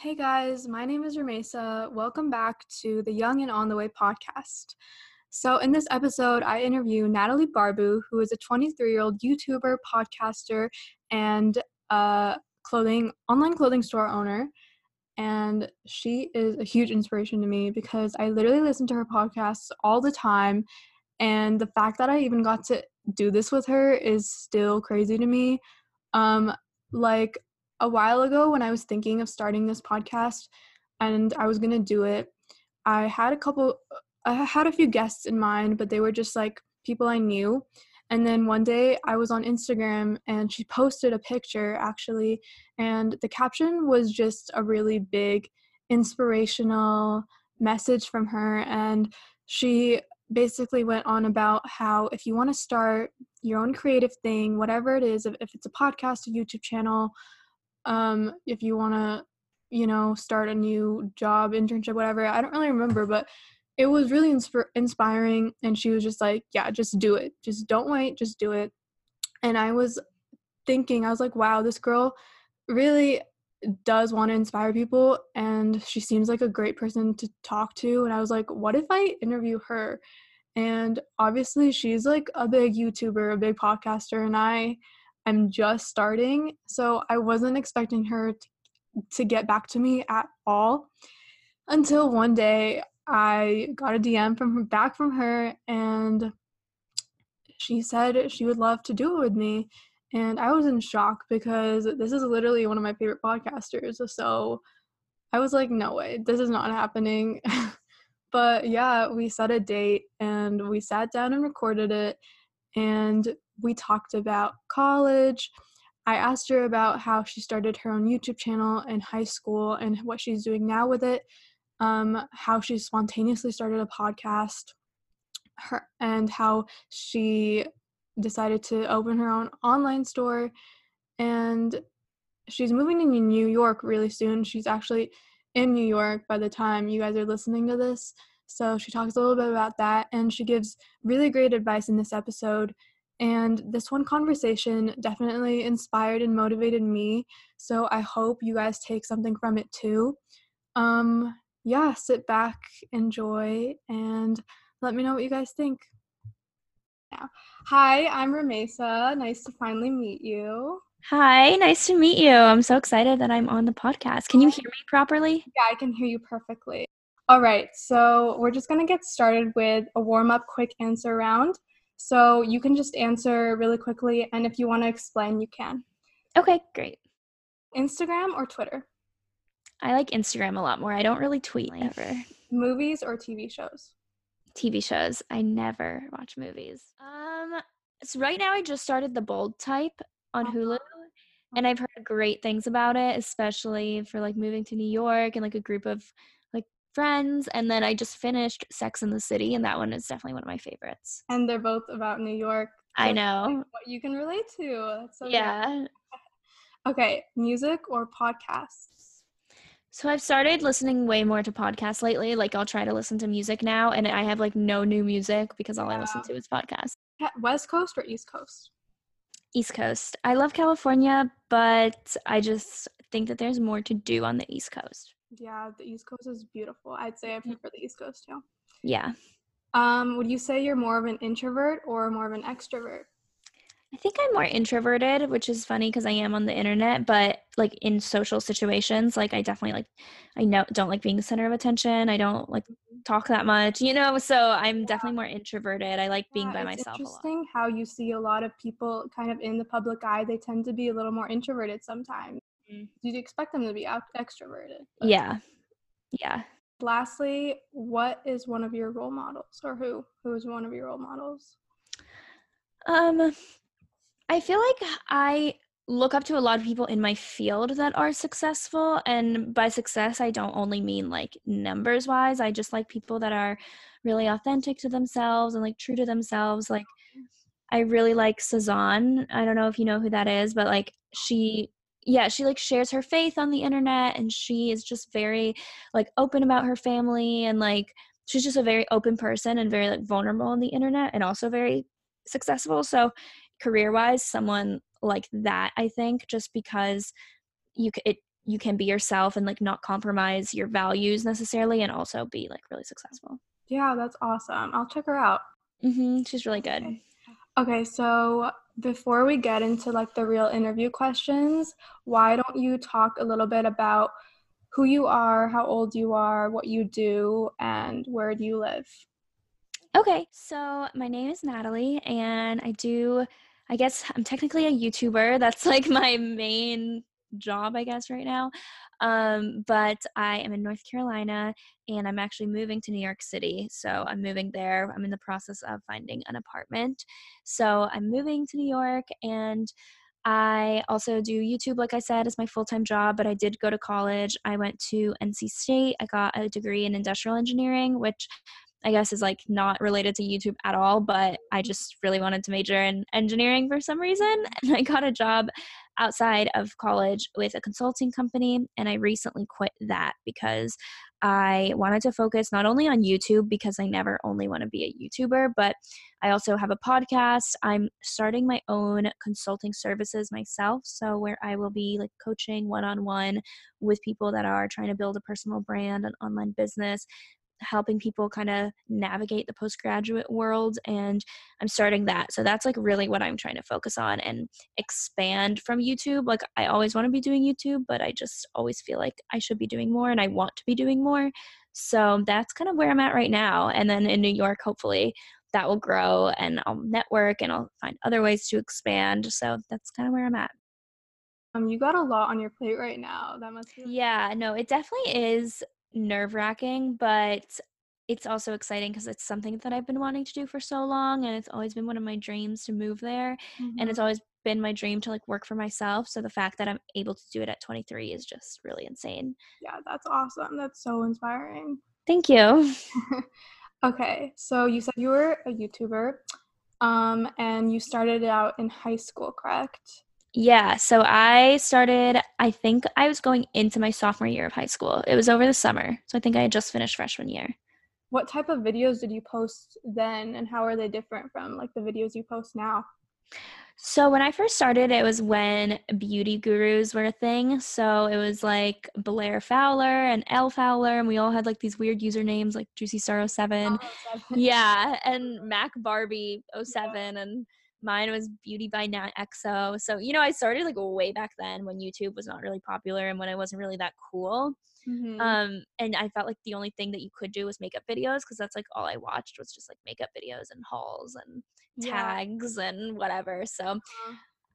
Hey guys, my name is Rumaysa. Welcome back to the Young and On the Way podcast. So, in this episode, I interview Natalie Barbu, who is a 23 year old YouTuber, podcaster, and a clothing online clothing store owner. And she is a huge inspiration to me because I literally listen to her podcasts all the time. And the fact that I even got to do this with her is still crazy to me. Um, like a while ago when I was thinking of starting this podcast and I was going to do it, I had a couple I had a few guests in mind, but they were just like people I knew. And then one day I was on Instagram and she posted a picture actually, and the caption was just a really big inspirational message from her. And she basically went on about how if you want to start your own creative thing, whatever it is, if, it's a podcast, a YouTube channel, um, if you want to, you know, start a new job, internship, whatever. I don't really remember, but it was really insp- inspiring. And she was just like, yeah, just do it. Just don't wait, just do it. And I was thinking, I was like, wow, this girl really does want to inspire people and she seems like a great person to talk to and i was like what if i interview her and obviously she's like a big youtuber a big podcaster and i I'm just starting, so I wasn't expecting her to, to get back to me at all until one day I got a DM from her back from her and she said she would love to do it with me and I was in shock because this is literally one of my favorite podcasters so I was like no way this is not happening. But yeah we set a date and we sat down and recorded it and we talked about college. I asked her about how she started her own YouTube channel in high school and what she's doing now with it, um, how she spontaneously started a podcast, her, and how she decided to open her own online store. And she's moving to New York really soon. She's actually in New York by the time you guys are listening to this. So she talks a little bit about that and she gives really great advice in this episode. And this one conversation definitely inspired and motivated me. So I hope you guys take something from it too. Um, yeah, sit back, enjoy, and let me know what you guys think. Now, hi, I'm Rumaysa. Nice to finally meet you. Hi, nice to meet you. I'm so excited that I'm on the podcast. Can you hear me properly? Yeah, I can hear you perfectly. All right, so we're just going to get started with a warm up quick answer round. So you can just answer really quickly, and if you want to explain, you can. Okay, great. Instagram or Twitter? I like Instagram a lot more. I don't really tweet ever. Movies or TV shows? TV shows. I never watch movies. Um, so right now I just started The Bold Type on uh-huh. Hulu, and I've heard great things about it, especially for like moving to New York and like a group of Friends, and then I just finished Sex and the City, and that one is definitely one of my favorites. And they're both about New York. I know. What you can relate to. So yeah. Okay, music or podcasts? So I've started listening way more to podcasts lately. Like I'll try to listen to music now, and I have like no new music because all yeah. I listen to is podcasts. West Coast or East Coast? East Coast. I love California, but I just think that there's more to do on the East Coast. Yeah, the East Coast is beautiful. I'd say I mm-hmm. prefer the East Coast too. Yeah. Um, would you say you're more of an introvert or more of an extrovert? I think I'm more introverted, which is funny because I am on the internet, but like in social situations, like I definitely like I know don't like being the center of attention. I don't like mm-hmm. talk that much, you know. So I'm yeah. definitely more introverted. I like being yeah, by it's myself. Interesting how you see a lot of people kind of in the public eye. They tend to be a little more introverted sometimes. Mm-hmm. You'd expect them to be out- extroverted. But. Yeah. Yeah. Lastly, what is one of your role models or who? Who is one of your role models? Um I feel like I look up to a lot of people in my field that are successful and by success I don't only mean like numbers wise. I just like people that are really authentic to themselves and like true to themselves. Like I really like Sazan. I don't know if you know who that is, but like she yeah she like shares her faith on the internet and she is just very like open about her family and like she's just a very open person and very like vulnerable on the internet and also very successful so career wise someone like that i think just because you it you can be yourself and like not compromise your values necessarily and also be like really successful. Yeah, that's awesome. I'll check her out. Mm-hmm. She's really good. Okay. Okay, so before we get into like the real interview questions, why don't you talk a little bit about who you are, how old you are, what you do, and where do you live? Okay, so my name is Natalie, and I do, I guess I'm technically a YouTuber. That's like my main job, I guess, right now. Um, but I am in North Carolina and I'm actually moving to New York City. So I'm moving there. I'm in the process of finding an apartment. So I'm moving to New York and I also do YouTube, like I said, as my full time job, but I did go to college. I went to NC State. I got a degree in industrial engineering, which I guess is like not related to YouTube at all, but I just really wanted to major in engineering for some reason. And I got a job outside of college with a consulting company. And I recently quit that because I wanted to focus not only on YouTube, because I never only want to be a YouTuber, but I also have a podcast. I'm starting my own consulting services myself. So, where I will be like coaching one on one with people that are trying to build a personal brand, an online business, helping people kind of navigate the postgraduate world and i'm starting that. So that's like really what i'm trying to focus on and expand from youtube. Like i always want to be doing youtube but i just always feel like i should be doing more and i want to be doing more. So that's kind of where i'm at right now. And then in new york hopefully that will grow and i'll network and i'll find other ways to expand. So that's kind of where i'm at. Um you got a lot on your plate right now. That must be yeah no it definitely is nerve wracking, but it's also exciting because it's something that I've been wanting to do for so long. And it's always been one of my dreams to move there. Mm-hmm. And it's always been my dream to like work for myself. So the fact that I'm able to do it at 23 is just really insane. Yeah, that's awesome. That's so inspiring. Thank you. okay. So you said you were a YouTuber um, and you started out in high school, correct? Yeah, so I started, I think I was going into my sophomore year of high school. It was over the summer. So I think I had just finished freshman year. What type of videos did you post then and how are they different from like the videos you post now? So when I first started, it was when beauty gurus were a thing. So it was like Blair Fowler and Elle Fowler, and we all had like these weird usernames like Juicy Star 07. Oh, yeah, and Mac Barbie 07 yeah. and Mine was Beauty by Nat EXO. So, you know, I started like way back then when YouTube was not really popular and when it wasn't really that cool. Mm-hmm. Um, and I felt like the only thing that you could do was makeup videos because that's like all I watched was just like makeup videos and hauls and tags yeah. and whatever. So uh-huh.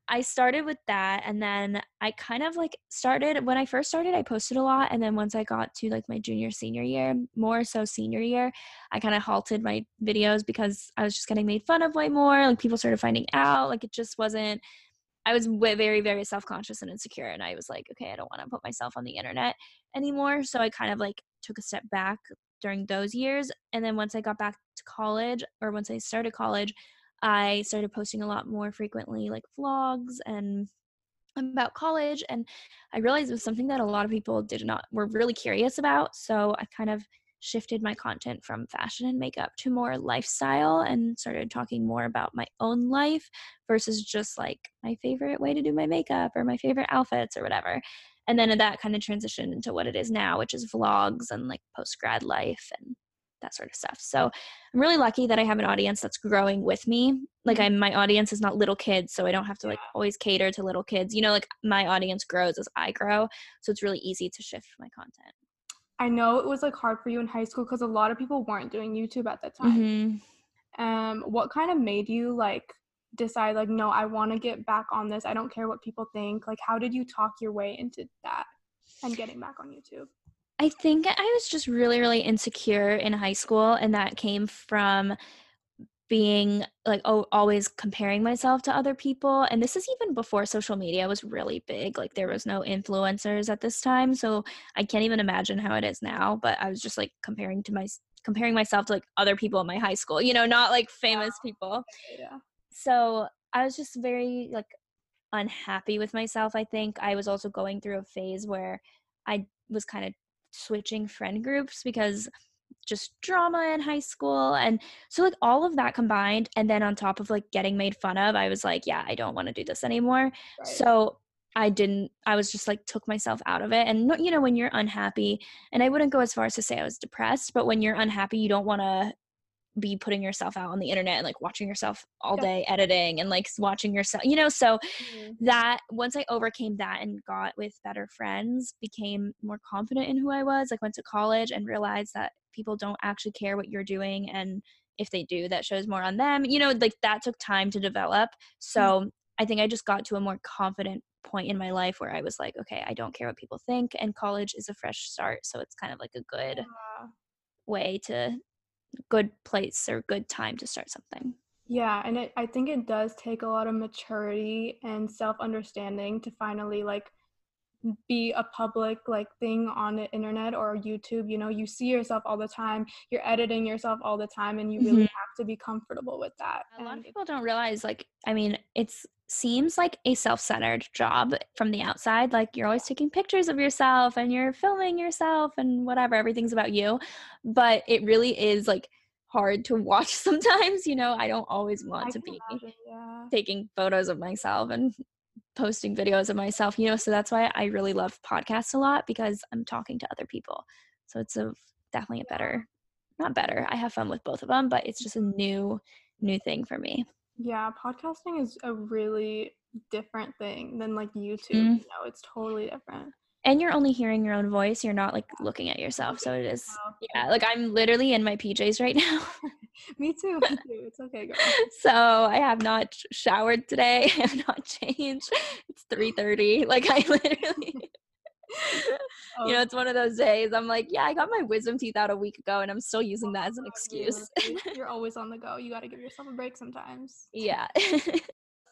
I started with that and then I kind of like started when I first started I posted a lot and then once I got to like my junior senior year, more so senior year, I kind of halted my videos because I was just getting made fun of way more, like people started finding out, like it just wasn't I was very very self-conscious and insecure and I was like, okay, I don't want to put myself on the internet anymore, so I kind of like took a step back during those years and then once I got back to college or once I started college, I started posting a lot more frequently, like vlogs and about college. And I realized it was something that a lot of people did not were really curious about. So I kind of shifted my content from fashion and makeup to more lifestyle and started talking more about my own life versus just like my favorite way to do my makeup or my favorite outfits or whatever. And then that kind of transitioned into what it is now, which is vlogs and like post grad life and that sort of stuff. So I'm really lucky that I have an audience that's growing with me. Like mm-hmm. I'm my audience is not little kids, so I don't have to like always cater to little kids. You know, like my audience grows as I grow. So it's really easy to shift my content. I know it was like hard for you in high school because a lot of people weren't doing YouTube at the time. Mm-hmm. Um, what kind of made you like decide like no, I want to get back on this. I don't care what people think. Like how did you talk your way into that and getting back on YouTube? I think I was just really, really insecure in high school, and that came from being like oh, always comparing myself to other people. And this is even before social media was really big. Like there was no influencers at this time, so I can't even imagine how it is now. But I was just like comparing to my comparing myself to like other people in my high school. You know, not like ah, famous people. Yeah. So I was just very like unhappy with myself. I think I was also going through a phase where I was kind of switching friend groups because just drama in high school and so like all of that combined and then on top of like getting made fun of i was like yeah i don't want to do this anymore right. so I didn't, I was just like took myself out of it. And, you know, when you're unhappy, and I wouldn't go as far as to say I was depressed, but when you're unhappy, you don't want to be putting yourself out on the internet and like watching yourself all day editing and like watching yourself, you know. So mm-hmm. that once I overcame that and got with better friends, became more confident in who I was, like went to college and realized that people don't actually care what you're doing. And if they do, that shows more on them, you know, like that took time to develop. So mm-hmm. I think I just got to a more confident point in my life where I was like, okay, I don't care what people think, and college is a fresh start, so it's kind of like a good yeah. way to good place or good time to start something. Yeah, and it, I think it does take a lot of maturity and self understanding to finally like be a public like thing on the internet or YouTube. You know, you see yourself all the time, you're editing yourself all the time, and you really mm-hmm. have to be comfortable with that. A lot of people don't realize, like, I mean, it's seems like a self-centered job from the outside like you're always taking pictures of yourself and you're filming yourself and whatever everything's about you but it really is like hard to watch sometimes you know? I don't always want I to be yeah. taking photos of myself and posting videos of myself you know? So that's why i really love podcasts a lot because i'm talking to other people. So it's a definitely a better not better i have fun with both of them but it's just a new new thing for me yeah, podcasting is a really different thing than like YouTube. Mm. You know, it's totally different. And you're only hearing your own voice. You're not like looking at yourself. So it is. Yeah, like I'm literally in my PJs right now. me too. Me too. It's okay, girl. So I have not showered today. I have not changed. It's 3:30. Like I literally. you know, it's one of those days. I'm like, yeah, I got my wisdom teeth out a week ago, and I'm still using that as an excuse. You're always on the go. You got to give yourself a break sometimes. Yeah.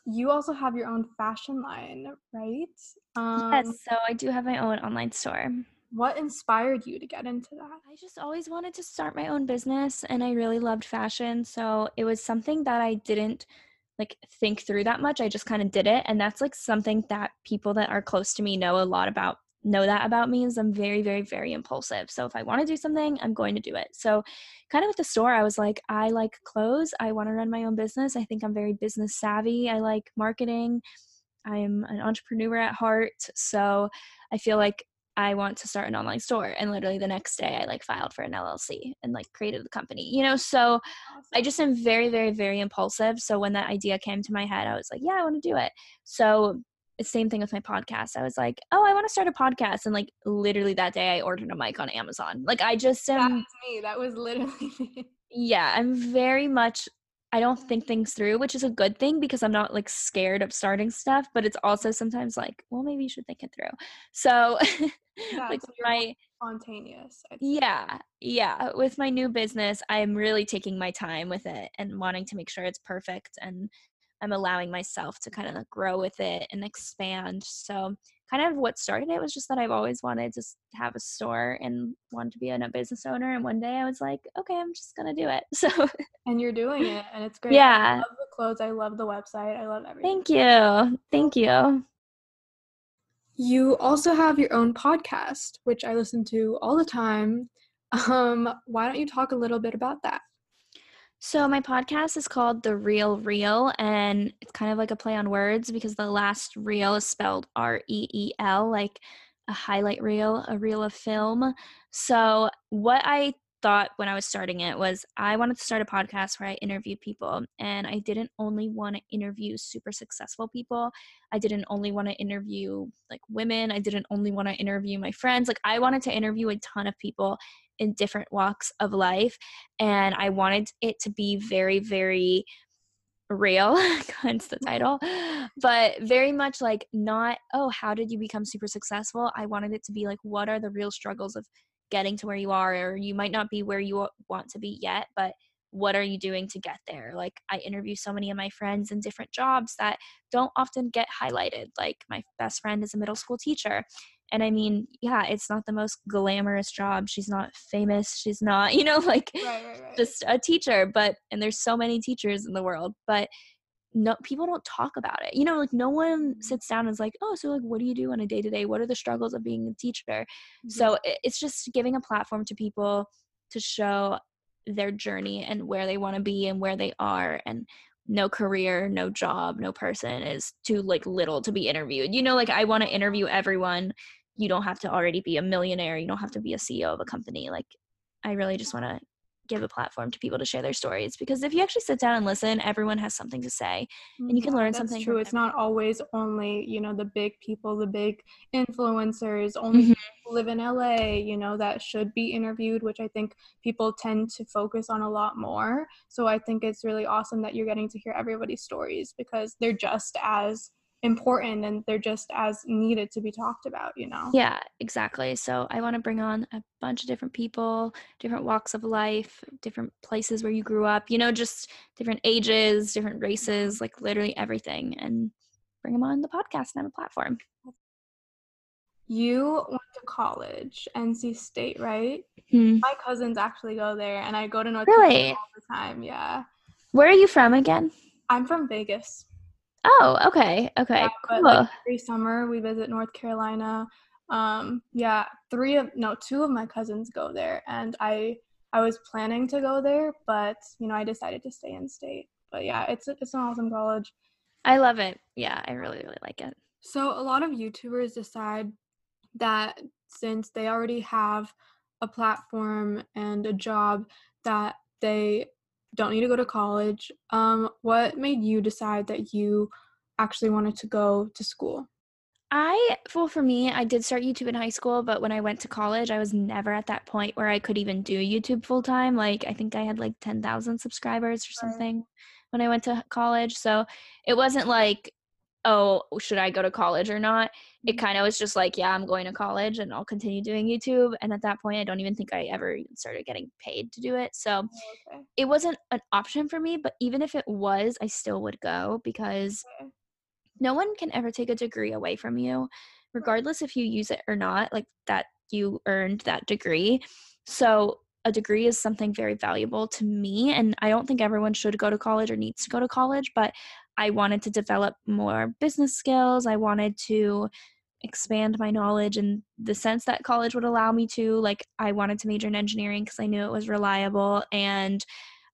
you also have your own fashion line, right? Um, yes. So I do have my own online store. What inspired you to get into that? I just always wanted to start my own business, and I really loved fashion. So it was something that I didn't like think through that much. I just kind of did it. And that's like something that people that are close to me know a lot about know that about me is I'm very, very, very impulsive. So if I want to do something, I'm going to do it. So kind of with the store, I was like, I like clothes. I want to run my own business. I think I'm very business savvy. I like marketing. I'm an entrepreneur at heart. So I feel like I want to start an online store. And literally the next day I like filed for an LLC and like created the company, you know? So awesome. I just am very, very, very impulsive. So when that idea came to my head, I was like, yeah, I want to do it. So same thing with my podcast. I was like, oh, I want to start a podcast. And like literally that day I ordered a mic on Amazon. Like I just am That's me. That was literally me. Yeah, I'm very much I don't think things through, which is a good thing because I'm not like scared of starting stuff, but it's also sometimes like, well, maybe you should think it through. So yeah, like my spontaneous. Yeah. Yeah. With my new business, I'm really taking my time with it and wanting to make sure it's perfect and I'm allowing myself to kind of grow with it and expand. So, kind of what started it was just that I've always wanted to have a store and wanted to be a business owner. And one day I was like, okay, I'm just gonna do it. So, and you're doing it, and it's great. Yeah, I love the clothes. I love the website. I love everything. Thank you. Thank you. You also have your own podcast, which I listen to all the time. Um, why don't you talk a little bit about that? So, my podcast is called The Real Reel, and it's kind of like a play on words because the last reel is spelled R E E L, like a highlight reel, a reel of film. So, what I thought when I was starting it was I wanted to start a podcast where I interview people, and I didn't only want to interview super successful people. I didn't only want to interview like women. I didn't only want to interview my friends. Like, I wanted to interview a ton of people in different walks of life. And I wanted it to be very, very real, hence the mm-hmm. title, but very much like not, oh, how did you become super successful? I wanted it to be like, what are the real struggles of getting to where you are? Or you might not be where you want to be yet, but what are you doing to get there? Like, I interview so many of my friends in different jobs that don't often get highlighted. Like, my best friend is a middle school teacher, and I mean, yeah, it's not the most glamorous job. She's not famous. She's not, you know, like right, right, right. just a teacher. But, and there's so many teachers in the world, but no, people don't talk about it. You know, like no one mm-hmm. sits down and is like, oh, so like, what do you do on a day to day? What are the struggles of being a teacher? Mm-hmm. So it's just giving a platform to people to show their journey and where they want to be and where they are and no career, no job, no person is too like little to be interviewed. You know, like I want to interview everyone. You don't have to already be a millionaire. You don't have to be a CEO of a company. Like I really just want to give a platform to people to share their stories because if you actually sit down and listen everyone has something to say and you can learn That's something true it's not always only you know the big people the big influencers only Mhm. who live in la you know that should be interviewed which i think people tend to focus on a lot more so i think it's really awesome that you're getting to hear everybody's stories because they're just as important and they're just as needed to be talked about you know Yeah, exactly. So I want to bring on a bunch of different people, different walks of life, different places where you grew up, you know, just different ages, different races, like literally everything, and bring them on the podcast and have a platform. you went to college nc state right Hmm. my cousins actually go there and i go to north Really? Carolina all the time yeah Where are you from again? i'm from vegas Oh, okay. Okay. Yeah, cool. like every summer we visit North Carolina. Um, yeah, three of no, two of my cousins go there, and I I was planning to go there, but you know I decided to stay in state. But yeah, it's it's an awesome college. I love it. Yeah, I really, really like it. So a lot of YouTubers decide that since they already have a platform and a job that they don't need to go to college. Um, what made you decide that you actually wanted to go to school? I well for me, I did start YouTube in high school, but when I went to college, I was never at that point where I could even do YouTube full time. Like I think I had like 10,000 subscribers or something when I went to college. So it wasn't like, Oh, oh, should I go to college or not? It mm-hmm. kind of was just like, yeah, I'm going to college and I'll continue doing YouTube. And at that point, I don't even think I ever started getting paid to do it. So oh, Okay. it wasn't an option for me, but even if it was, I still would go because Okay. no one can ever take a degree away from you, regardless if you use it or not, like that you earned that degree. So, a degree is something very valuable to me. And I don't think everyone should go to college or needs to go to college, but I wanted to develop more business skills. I wanted to expand my knowledge in the sense that college would allow me to. Like, I wanted to major in engineering because I knew it was reliable and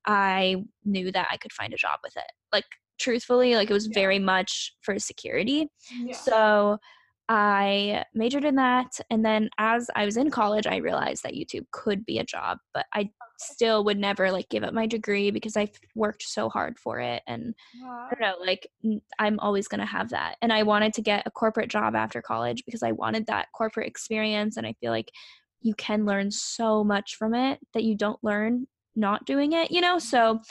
I knew that I could find a job with it. Like, truthfully, like, it was Yeah. very much for security. Yeah. So I majored in that. And then as I was in college, I realized that YouTube could be a job, but I still would never like give up my degree because I've worked so hard for it. And. I don't know, like I'm always going to have that. And I wanted to get a corporate job after college because I wanted that corporate experience. And I feel like you can learn so much from it that you don't learn not doing it, you know? Mm-hmm. So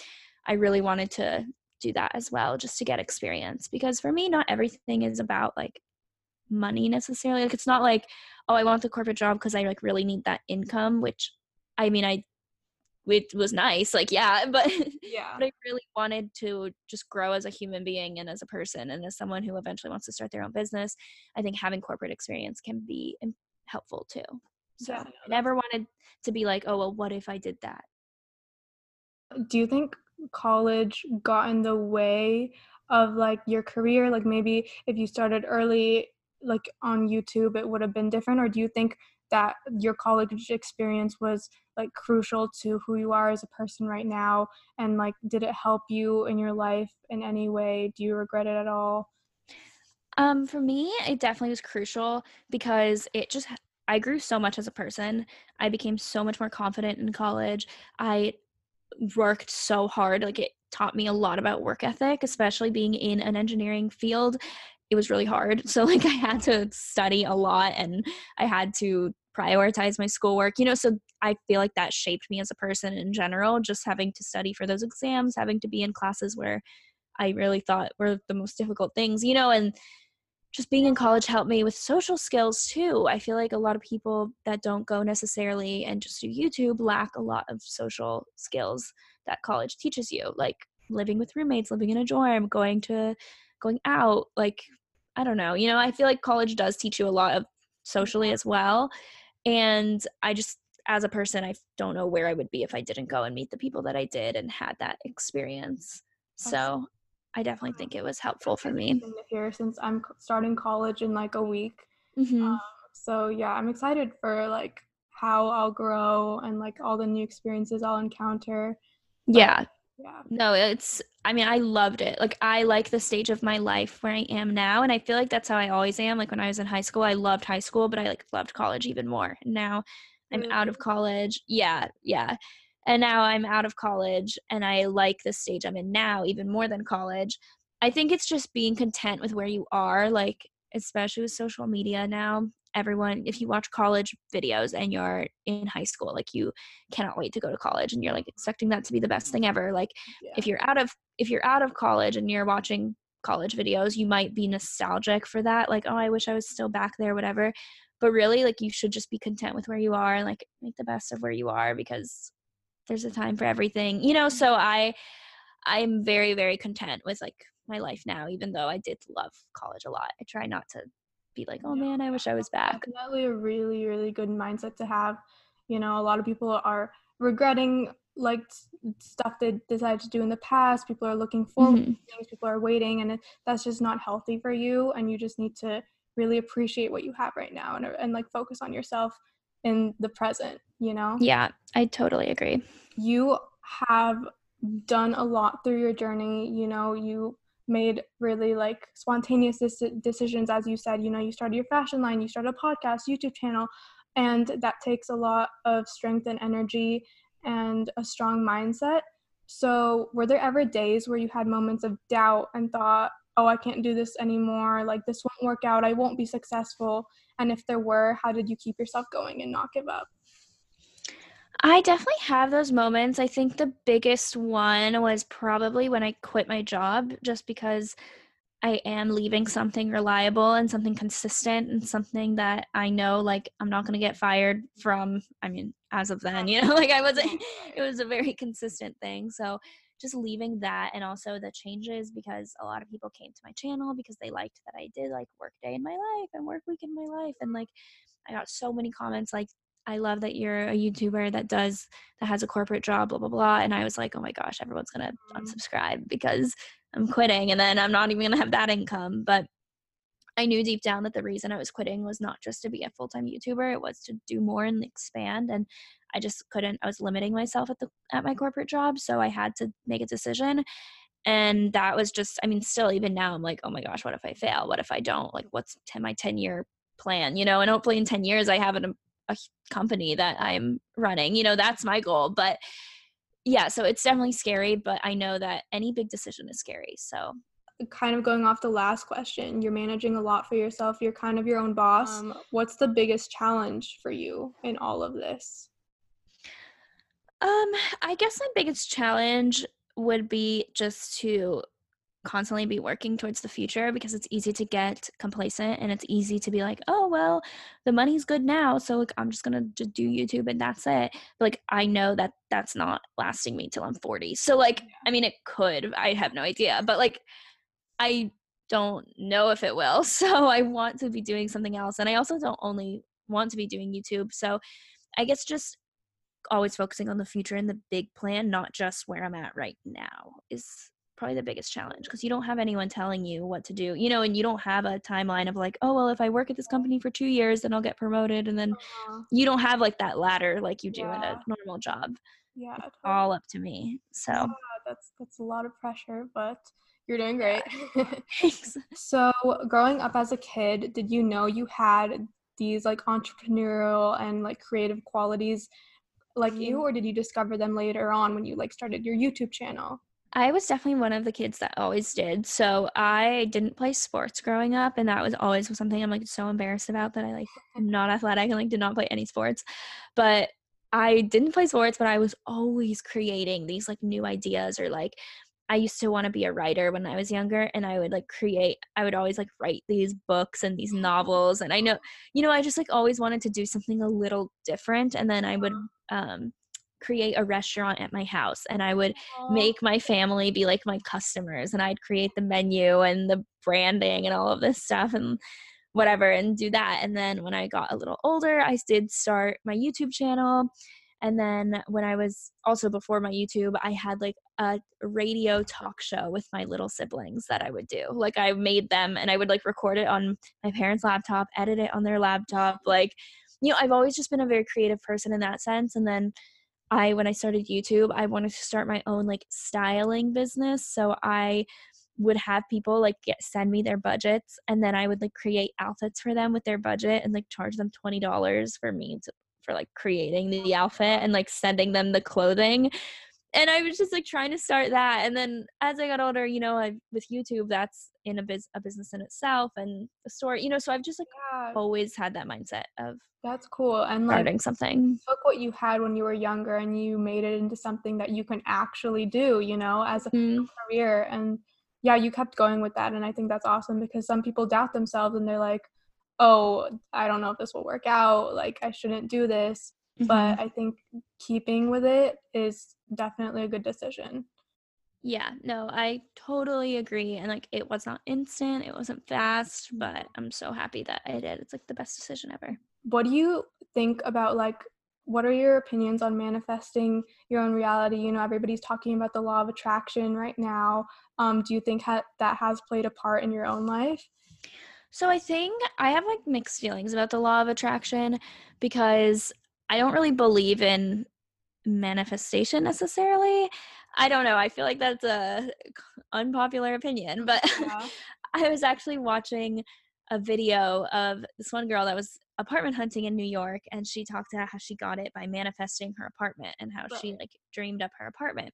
I really wanted to do that as well just to get experience because for me, not everything is about like money necessarily. Like it's not like, oh, I want the corporate job because I like really need that income, which I mean, I it was nice, like yeah, but Yeah. but I really wanted to just grow as a human being and as a person and as someone who eventually wants to start their own business. I think having corporate experience can be helpful too. So Yeah, I never wanted to be like, oh well, what if I did that? Uh, do you think college got in the way of like your career? Like maybe if you started early, like on YouTube, it would have been different, or do you think that your college experience was like crucial to who you are as a person right now? And like, did it help you in your life in any way? Do you regret it at all? Um, for me, it definitely was crucial because it just I grew so much as a person. I became so much more confident in college. I worked so hard. Like it taught me a lot about work ethic, especially being in an engineering field. It was really hard. So like I had to study a lot and I had to prioritize my schoolwork, you know, so I feel like that shaped me as a person in general, just having to study for those exams, having to be in classes where I really thought were the most difficult things, you know, and just being in college helped me with social skills too. I feel like a lot of people that don't go necessarily and just do YouTube lack a lot of social skills that college teaches you, like living with roommates, living in a dorm, going to going out, like I don't know. You know, I feel like college does teach you a lot of socially as well. And I just as a person, I don't know where I would be if I didn't go and meet the people that I did and had that experience. So I definitely think it was helpful for me. To hear since I'm starting college in like a week. hmm Um, so yeah, I'm excited for like how I'll grow and like all the new experiences I'll encounter. Yeah, Yeah. No, it's I mean, I loved it. Like I like the stage of my life where I am now and I feel like that's how I always am. Like when I was in high school, I loved high school, but I like loved college even more. Now I'm Really? out of mm-hmm. college. Yeah, yeah. And now I'm out of college and I like the stage I'm in now even more than college. I think it's just being content with where you are, like especially with social media now. Everyone, if you watch college videos and you're in high school, like you cannot wait to go to college and you're like expecting that to be the best thing ever. Like Yeah. if you're out of if you're out of college and you're watching college videos, you might be nostalgic for that, like, oh, I wish I was still back there, whatever. But really, like you should just be content with where you are and like make the best of where you are because there's a time for everything. You know, so I I'm very, very content with like my life now, even though I did love college a lot. I try not to be like, oh man, I wish I was back. Definitely a really, really good mindset to have. You know, a lot of people are regretting like stuff they decided to do in the past. People are looking forward Mhm. to things, people are waiting, and that's just not healthy for you. And you just need to really appreciate what you have right now and, and like focus on yourself in the present, you know? Yeah, I totally agree. you have done a lot through your journey you know you made really like spontaneous deci- decisions as you said you know you started your fashion line you started a podcast youtube channel and that takes a lot of strength and energy and a strong mindset. So were there ever days where you had moments of doubt and thought oh i can't do this anymore like this won't work out i won't be successful and if there were how did you keep yourself going and not give up I definitely have those moments. I think the biggest one was probably when I quit my job just because I am leaving something reliable and something consistent and something that I know like I'm not going to get fired from. I mean, as of then, you know, like I wasn't, it was a very consistent thing. So just leaving that and also the changes because a lot of people came to my channel because they liked that I did like work day in my life and work week in my life. And like I got so many comments like, I love that you're a YouTuber that does that has a corporate job, blah blah blah. And I was like, oh my gosh, everyone's gonna Mhm. unsubscribe because I'm quitting, and then I'm not even gonna have that income. But I knew deep down that the reason I was quitting was not just to be a full time YouTuber; it was to do more and expand. And I just couldn't. I was limiting myself at the at my corporate job, so I had to make a decision. And that was just, I mean, still even now, I'm like, oh my gosh, what if I fail? What if I don't? Like, what's 10, my ten year plan? You know, and hopefully in ten years I have an, a h- company that I'm running. You know, that's my goal. But yeah, so it's definitely scary. But I know that any big decision is scary. So kind of going off the last question, you're managing a lot for yourself. You're kind of your own boss. Um, what's the biggest challenge for you in all of this? Um, I guess my biggest challenge would be just to constantly be working towards the future because it's easy to get complacent and it's easy to be like, oh well, the money's good now, so like I'm just gonna just do YouTube and that's it. But like I know that that's not lasting me till I'm 40. So like, I mean, it could. I have no idea, but like, I don't know if it will. So I want to be doing something else, and I also don't only want to be doing YouTube. So I guess just always focusing on the future and the big plan, not just where I'm at right now, is probably the biggest challenge because you don't have anyone telling you what to do, you know, and you don't have a timeline of like, oh, well, if I work at this company for two years, then I'll get promoted. And then Uh, you don't have like that ladder like you do at Yeah. a normal job. yeah, It's totally. all up to me. So Yeah, that's that's a lot of pressure, but you're doing great. thanks. so, growing up as a kid, did you know you had these like entrepreneurial and like creative qualities like you or did you discover them later on when you like started your YouTube channel? I was definitely one of the kids that always did. So I didn't play sports growing up, and that was always something I'm like so embarrassed about that I like am not athletic and like did not play any sports. But I didn't play sports, but I was always creating these like new ideas or like I used to want to be a writer when I was younger and I would like create I would always like write these books and these novels and I know you know I just like always wanted to do something a little different and then I would um create a restaurant at my house and I would make my family be like my customers and I'd create the menu and the branding and all of this stuff and whatever and do that. And then when I got a little older, I did start my YouTube channel. And then when I was also before my YouTube, I had like a radio talk show with my little siblings that I would do. Like I made them and I would like record it on my parents' laptop, edit it on their laptop. Like, you know, I've always just been a very creative person in that sense. And then I when I started YouTube, I wanted to start my own like styling business. So I would have people like get send me their budgets and then I would like create outfits for them with their budget and like charge them $20 for me to, for like creating the outfit and like sending them the clothing and I was just like trying to start that. And then as I got older, you know, I with YouTube, that's in a biz a business in itself and the store, you know. So I've just like yeah. always had that mindset of that's cool and starting like, something. Took what you had when you were younger and you made it into something that you can actually do, you know, as a mm-hmm. career. And yeah, you kept going with that, and I think that's awesome because some people doubt themselves and they're like, oh, I don't know if this will work out. Like I shouldn't do this. Mm-hmm. But I think keeping with it is definitely a good decision. Yeah, no, I totally agree. And like it was not instant, it wasn't fast, but I'm so happy that I did. It's like the best decision ever. What do you think about like what are your opinions on manifesting your own reality? You know, everybody's talking about the law of attraction right now. Um, do you think ha- that has played a part in your own life? So I think I have like mixed feelings about the law of attraction because I don't really believe in manifestation necessarily. I don't know. I feel like that's a unpopular opinion, but yeah. I was actually watching a video of this one girl that was apartment hunting in New York and she talked about how she got it by manifesting her apartment and how right. she like dreamed up her apartment.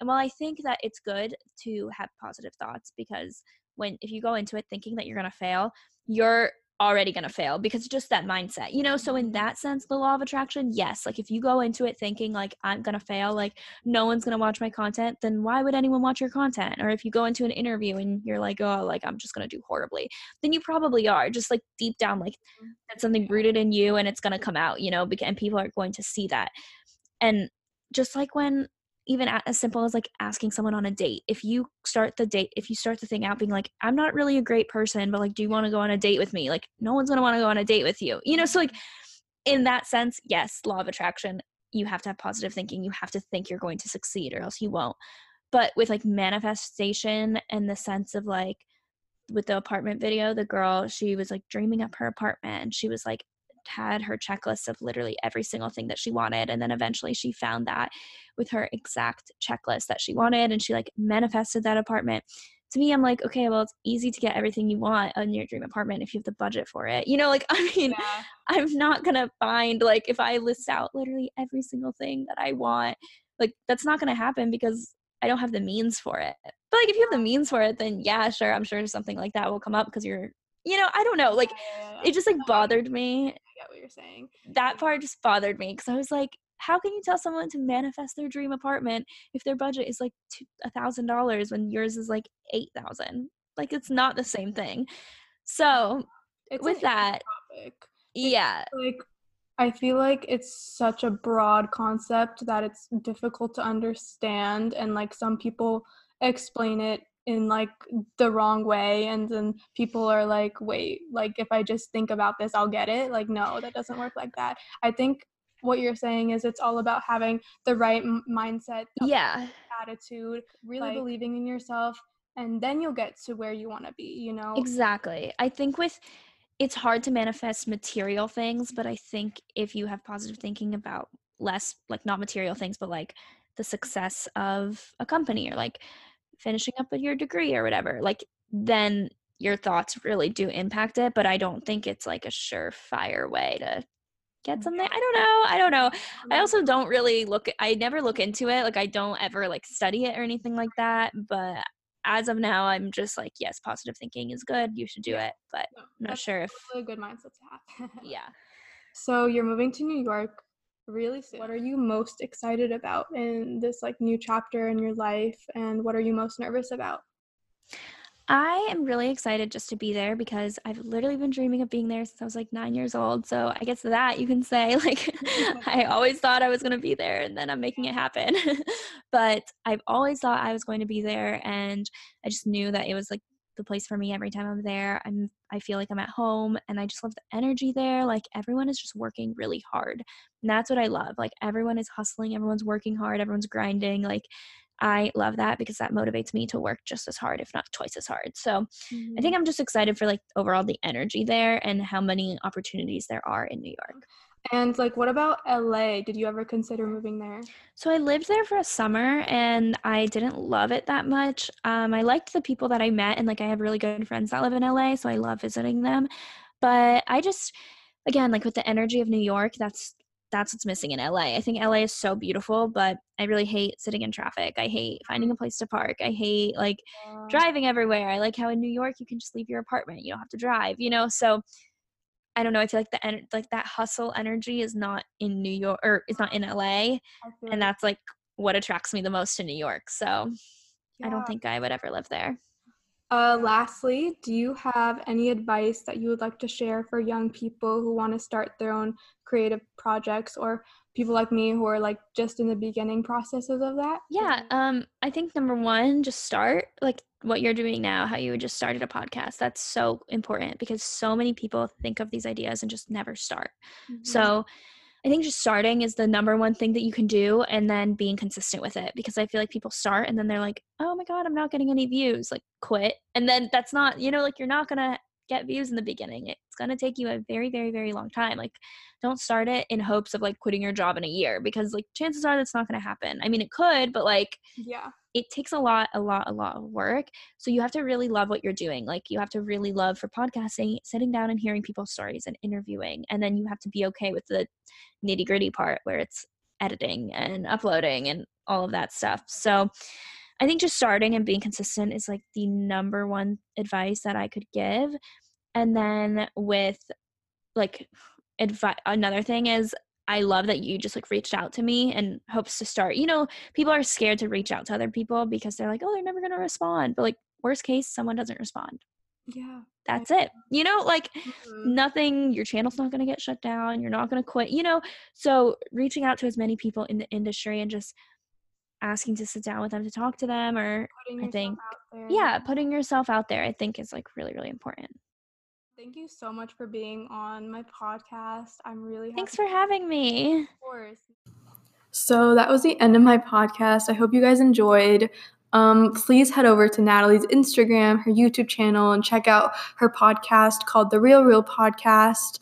And while I think that it's good to have positive thoughts because when if you go into it thinking that you're going to fail, you're already going to fail because just that mindset you know? So in that sense the law of attraction yes like if you go into it thinking like i'm going to fail like no one's going to watch my content then why would anyone watch your content? Or if you go into an interview and you're like oh like i'm just going to do horribly then you probably are just like deep down like mm-hmm. that's something rooted in you and it's going to come out you know and people are going to see that. And just like when even as simple as like asking someone on a date. If you start the date if you start the thing out being like i'm not really a great person but like do you want to go on a date with me? Like no one's going to want to go on a date with you you know so like in that sense yes law of attraction you have to have positive thinking you have to think you're going to succeed or else you won't. But with like manifestation and the sense of like with the apartment video the girl she was like dreaming up her apartment. And she was like had her checklist of literally every single thing that she wanted and then eventually she found that with her exact checklist that she wanted and she like manifested that apartment. To me i'm like okay well it's easy to get everything you want in your dream apartment if you have the budget for it. You know like i mean yeah. i'm not gonna find like if i list out literally every single thing that i want like that's not gonna happen because i don't have the means for it. But like if you have the means for it then yeah sure i'm sure something like that will come up because you're you know i don't know like it just like bothered me get what you're saying. That um, part just bothered me because I was like, how can you tell someone to manifest their dream apartment if their budget is like a thousand dollars when yours is like eight thousand? Like it's not the same thing. So it's with that, topic. yeah, like I feel like it's such a broad concept that it's difficult to understand, and like some people explain it in like the wrong way and then people are like wait like if i just think about this i'll get it? Like no that doesn't work like that. I think what you're saying is it's all about having the right m- mindset yeah. attitude really like, believing in yourself and then you'll get to where you want to be you know? Exactly. I think with it's hard to manifest material things but i think if you have positive thinking about less like not material things but like the success of a company or like finishing up with your degree or whatever like then your thoughts really do impact it but i don't think it's like a surefire way to get something i don't know i don't know. I mm-hmm. also don't really look i never look into it like i don't ever like study it or anything like that but as of now i'm just like yes positive thinking is good you should do it but i'm not sure if a good mindset to have. Yeah. So you're moving to new york really soon. What are you most excited about in this like new chapter in your life and what are you most nervous about? I am really excited just to be there because I've literally been dreaming of being there since I was like nine years old. So I guess that you can say, like, I always thought I was going to be there and then I'm making it happen. but I've always thought I was going to be there. And I just knew that it was like the place for me every time I'm there. I'm I feel like I'm at home and I just love the energy there. Like everyone is just working really hard. And that's what I love. Like everyone is hustling, everyone's working hard, everyone's grinding. Like I love that because that motivates me to work just as hard, if not twice as hard. So mm-hmm. I think I'm just excited for like overall the energy there and how many opportunities there are in New York. And like, what about LA? Did you ever consider moving there? So I lived there for a summer and I didn't love it that much. Um, I liked the people that I met and like I have really good friends that live in LA, so I love visiting them. But I just, again, like with the energy of New York, that's that's what's missing in LA. I think LA is so beautiful, but I really hate sitting in traffic. I hate finding a place to park. I hate like driving everywhere. I like how in New York you can just leave your apartment. You don't have to drive, you know? So I don't know. I feel like the en- like that hustle energy is not in New York or it's not in LA, and that's like what attracts me the most to New York. So yeah. I don't think I would ever live there. Uh, lastly, do you have any advice that you would like to share for young people who want to start their own creative projects or people like me who are like just in the beginning processes of that? Yeah, um, I think number one, just start like what you're doing now, how you just started a podcast. That's so important because so many people think of these ideas and just never start. Mm-hmm. So I think just starting is the number one thing that you can do and then being consistent with it because I feel like people start and then they're like, oh my God, I'm not getting any views, like quit. And then that's not, you know, like you're not going to get views in the beginning. It's going to take you a very, very, very long time. Like, don't start it in hopes of like quitting your job in a year because like chances are that's not going to happen. I mean, it could, but like, yeah, it takes a lot, a lot, a lot of work. So you have to really love what you're doing. Like, you have to really love for podcasting, sitting down and hearing people's stories and interviewing. And then you have to be okay with the nitty gritty part where it's editing and uploading and all of that stuff. So, I think just starting and being consistent is like the number one advice that I could give. And then with like advice, another thing is I love that you just like reached out to me and hopes to start. You know, people are scared to reach out to other people because they're like, oh, they're never going to respond. But like, worst case, someone doesn't respond. Yeah. That's it. You know, like mm-hmm. nothing, your channel's not going to get shut down. You're not going to quit, you know? So reaching out to as many people in the industry and just asking to sit down with them to talk to them or i think yeah putting yourself out there i think is like really really important. Thank you so much for being on my podcast. I'm really thanks for having me. of course. So that was the end of my podcast. I hope you guys enjoyed. Um, please head over to Natalie's Instagram, her YouTube channel, and check out her podcast called The Real Reel Podcast.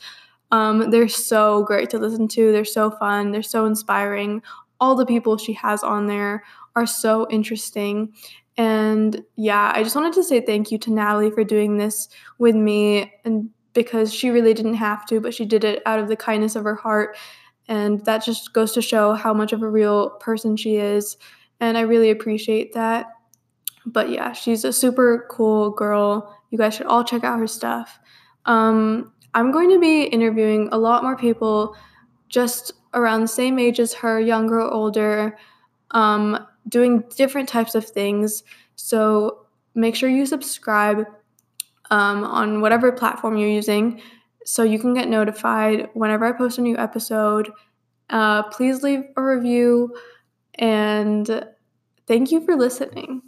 Um, they're so great to listen to. They're so fun. They're so inspiring all the people she has on there are so interesting. And yeah, I just wanted to say thank you to Natalie for doing this with me and because she really didn't have to, but she did it out of the kindness of her heart. And that just goes to show how much of a real person she is. And I really appreciate that. But yeah, she's a super cool girl. You guys should all check out her stuff. Um, I'm going to be interviewing a lot more people just around the same age as her, younger or older, um, doing different types of things. So make sure you subscribe um, on whatever platform you're using so you can get notified whenever I post a new episode. Uh, please leave a review and thank you for listening.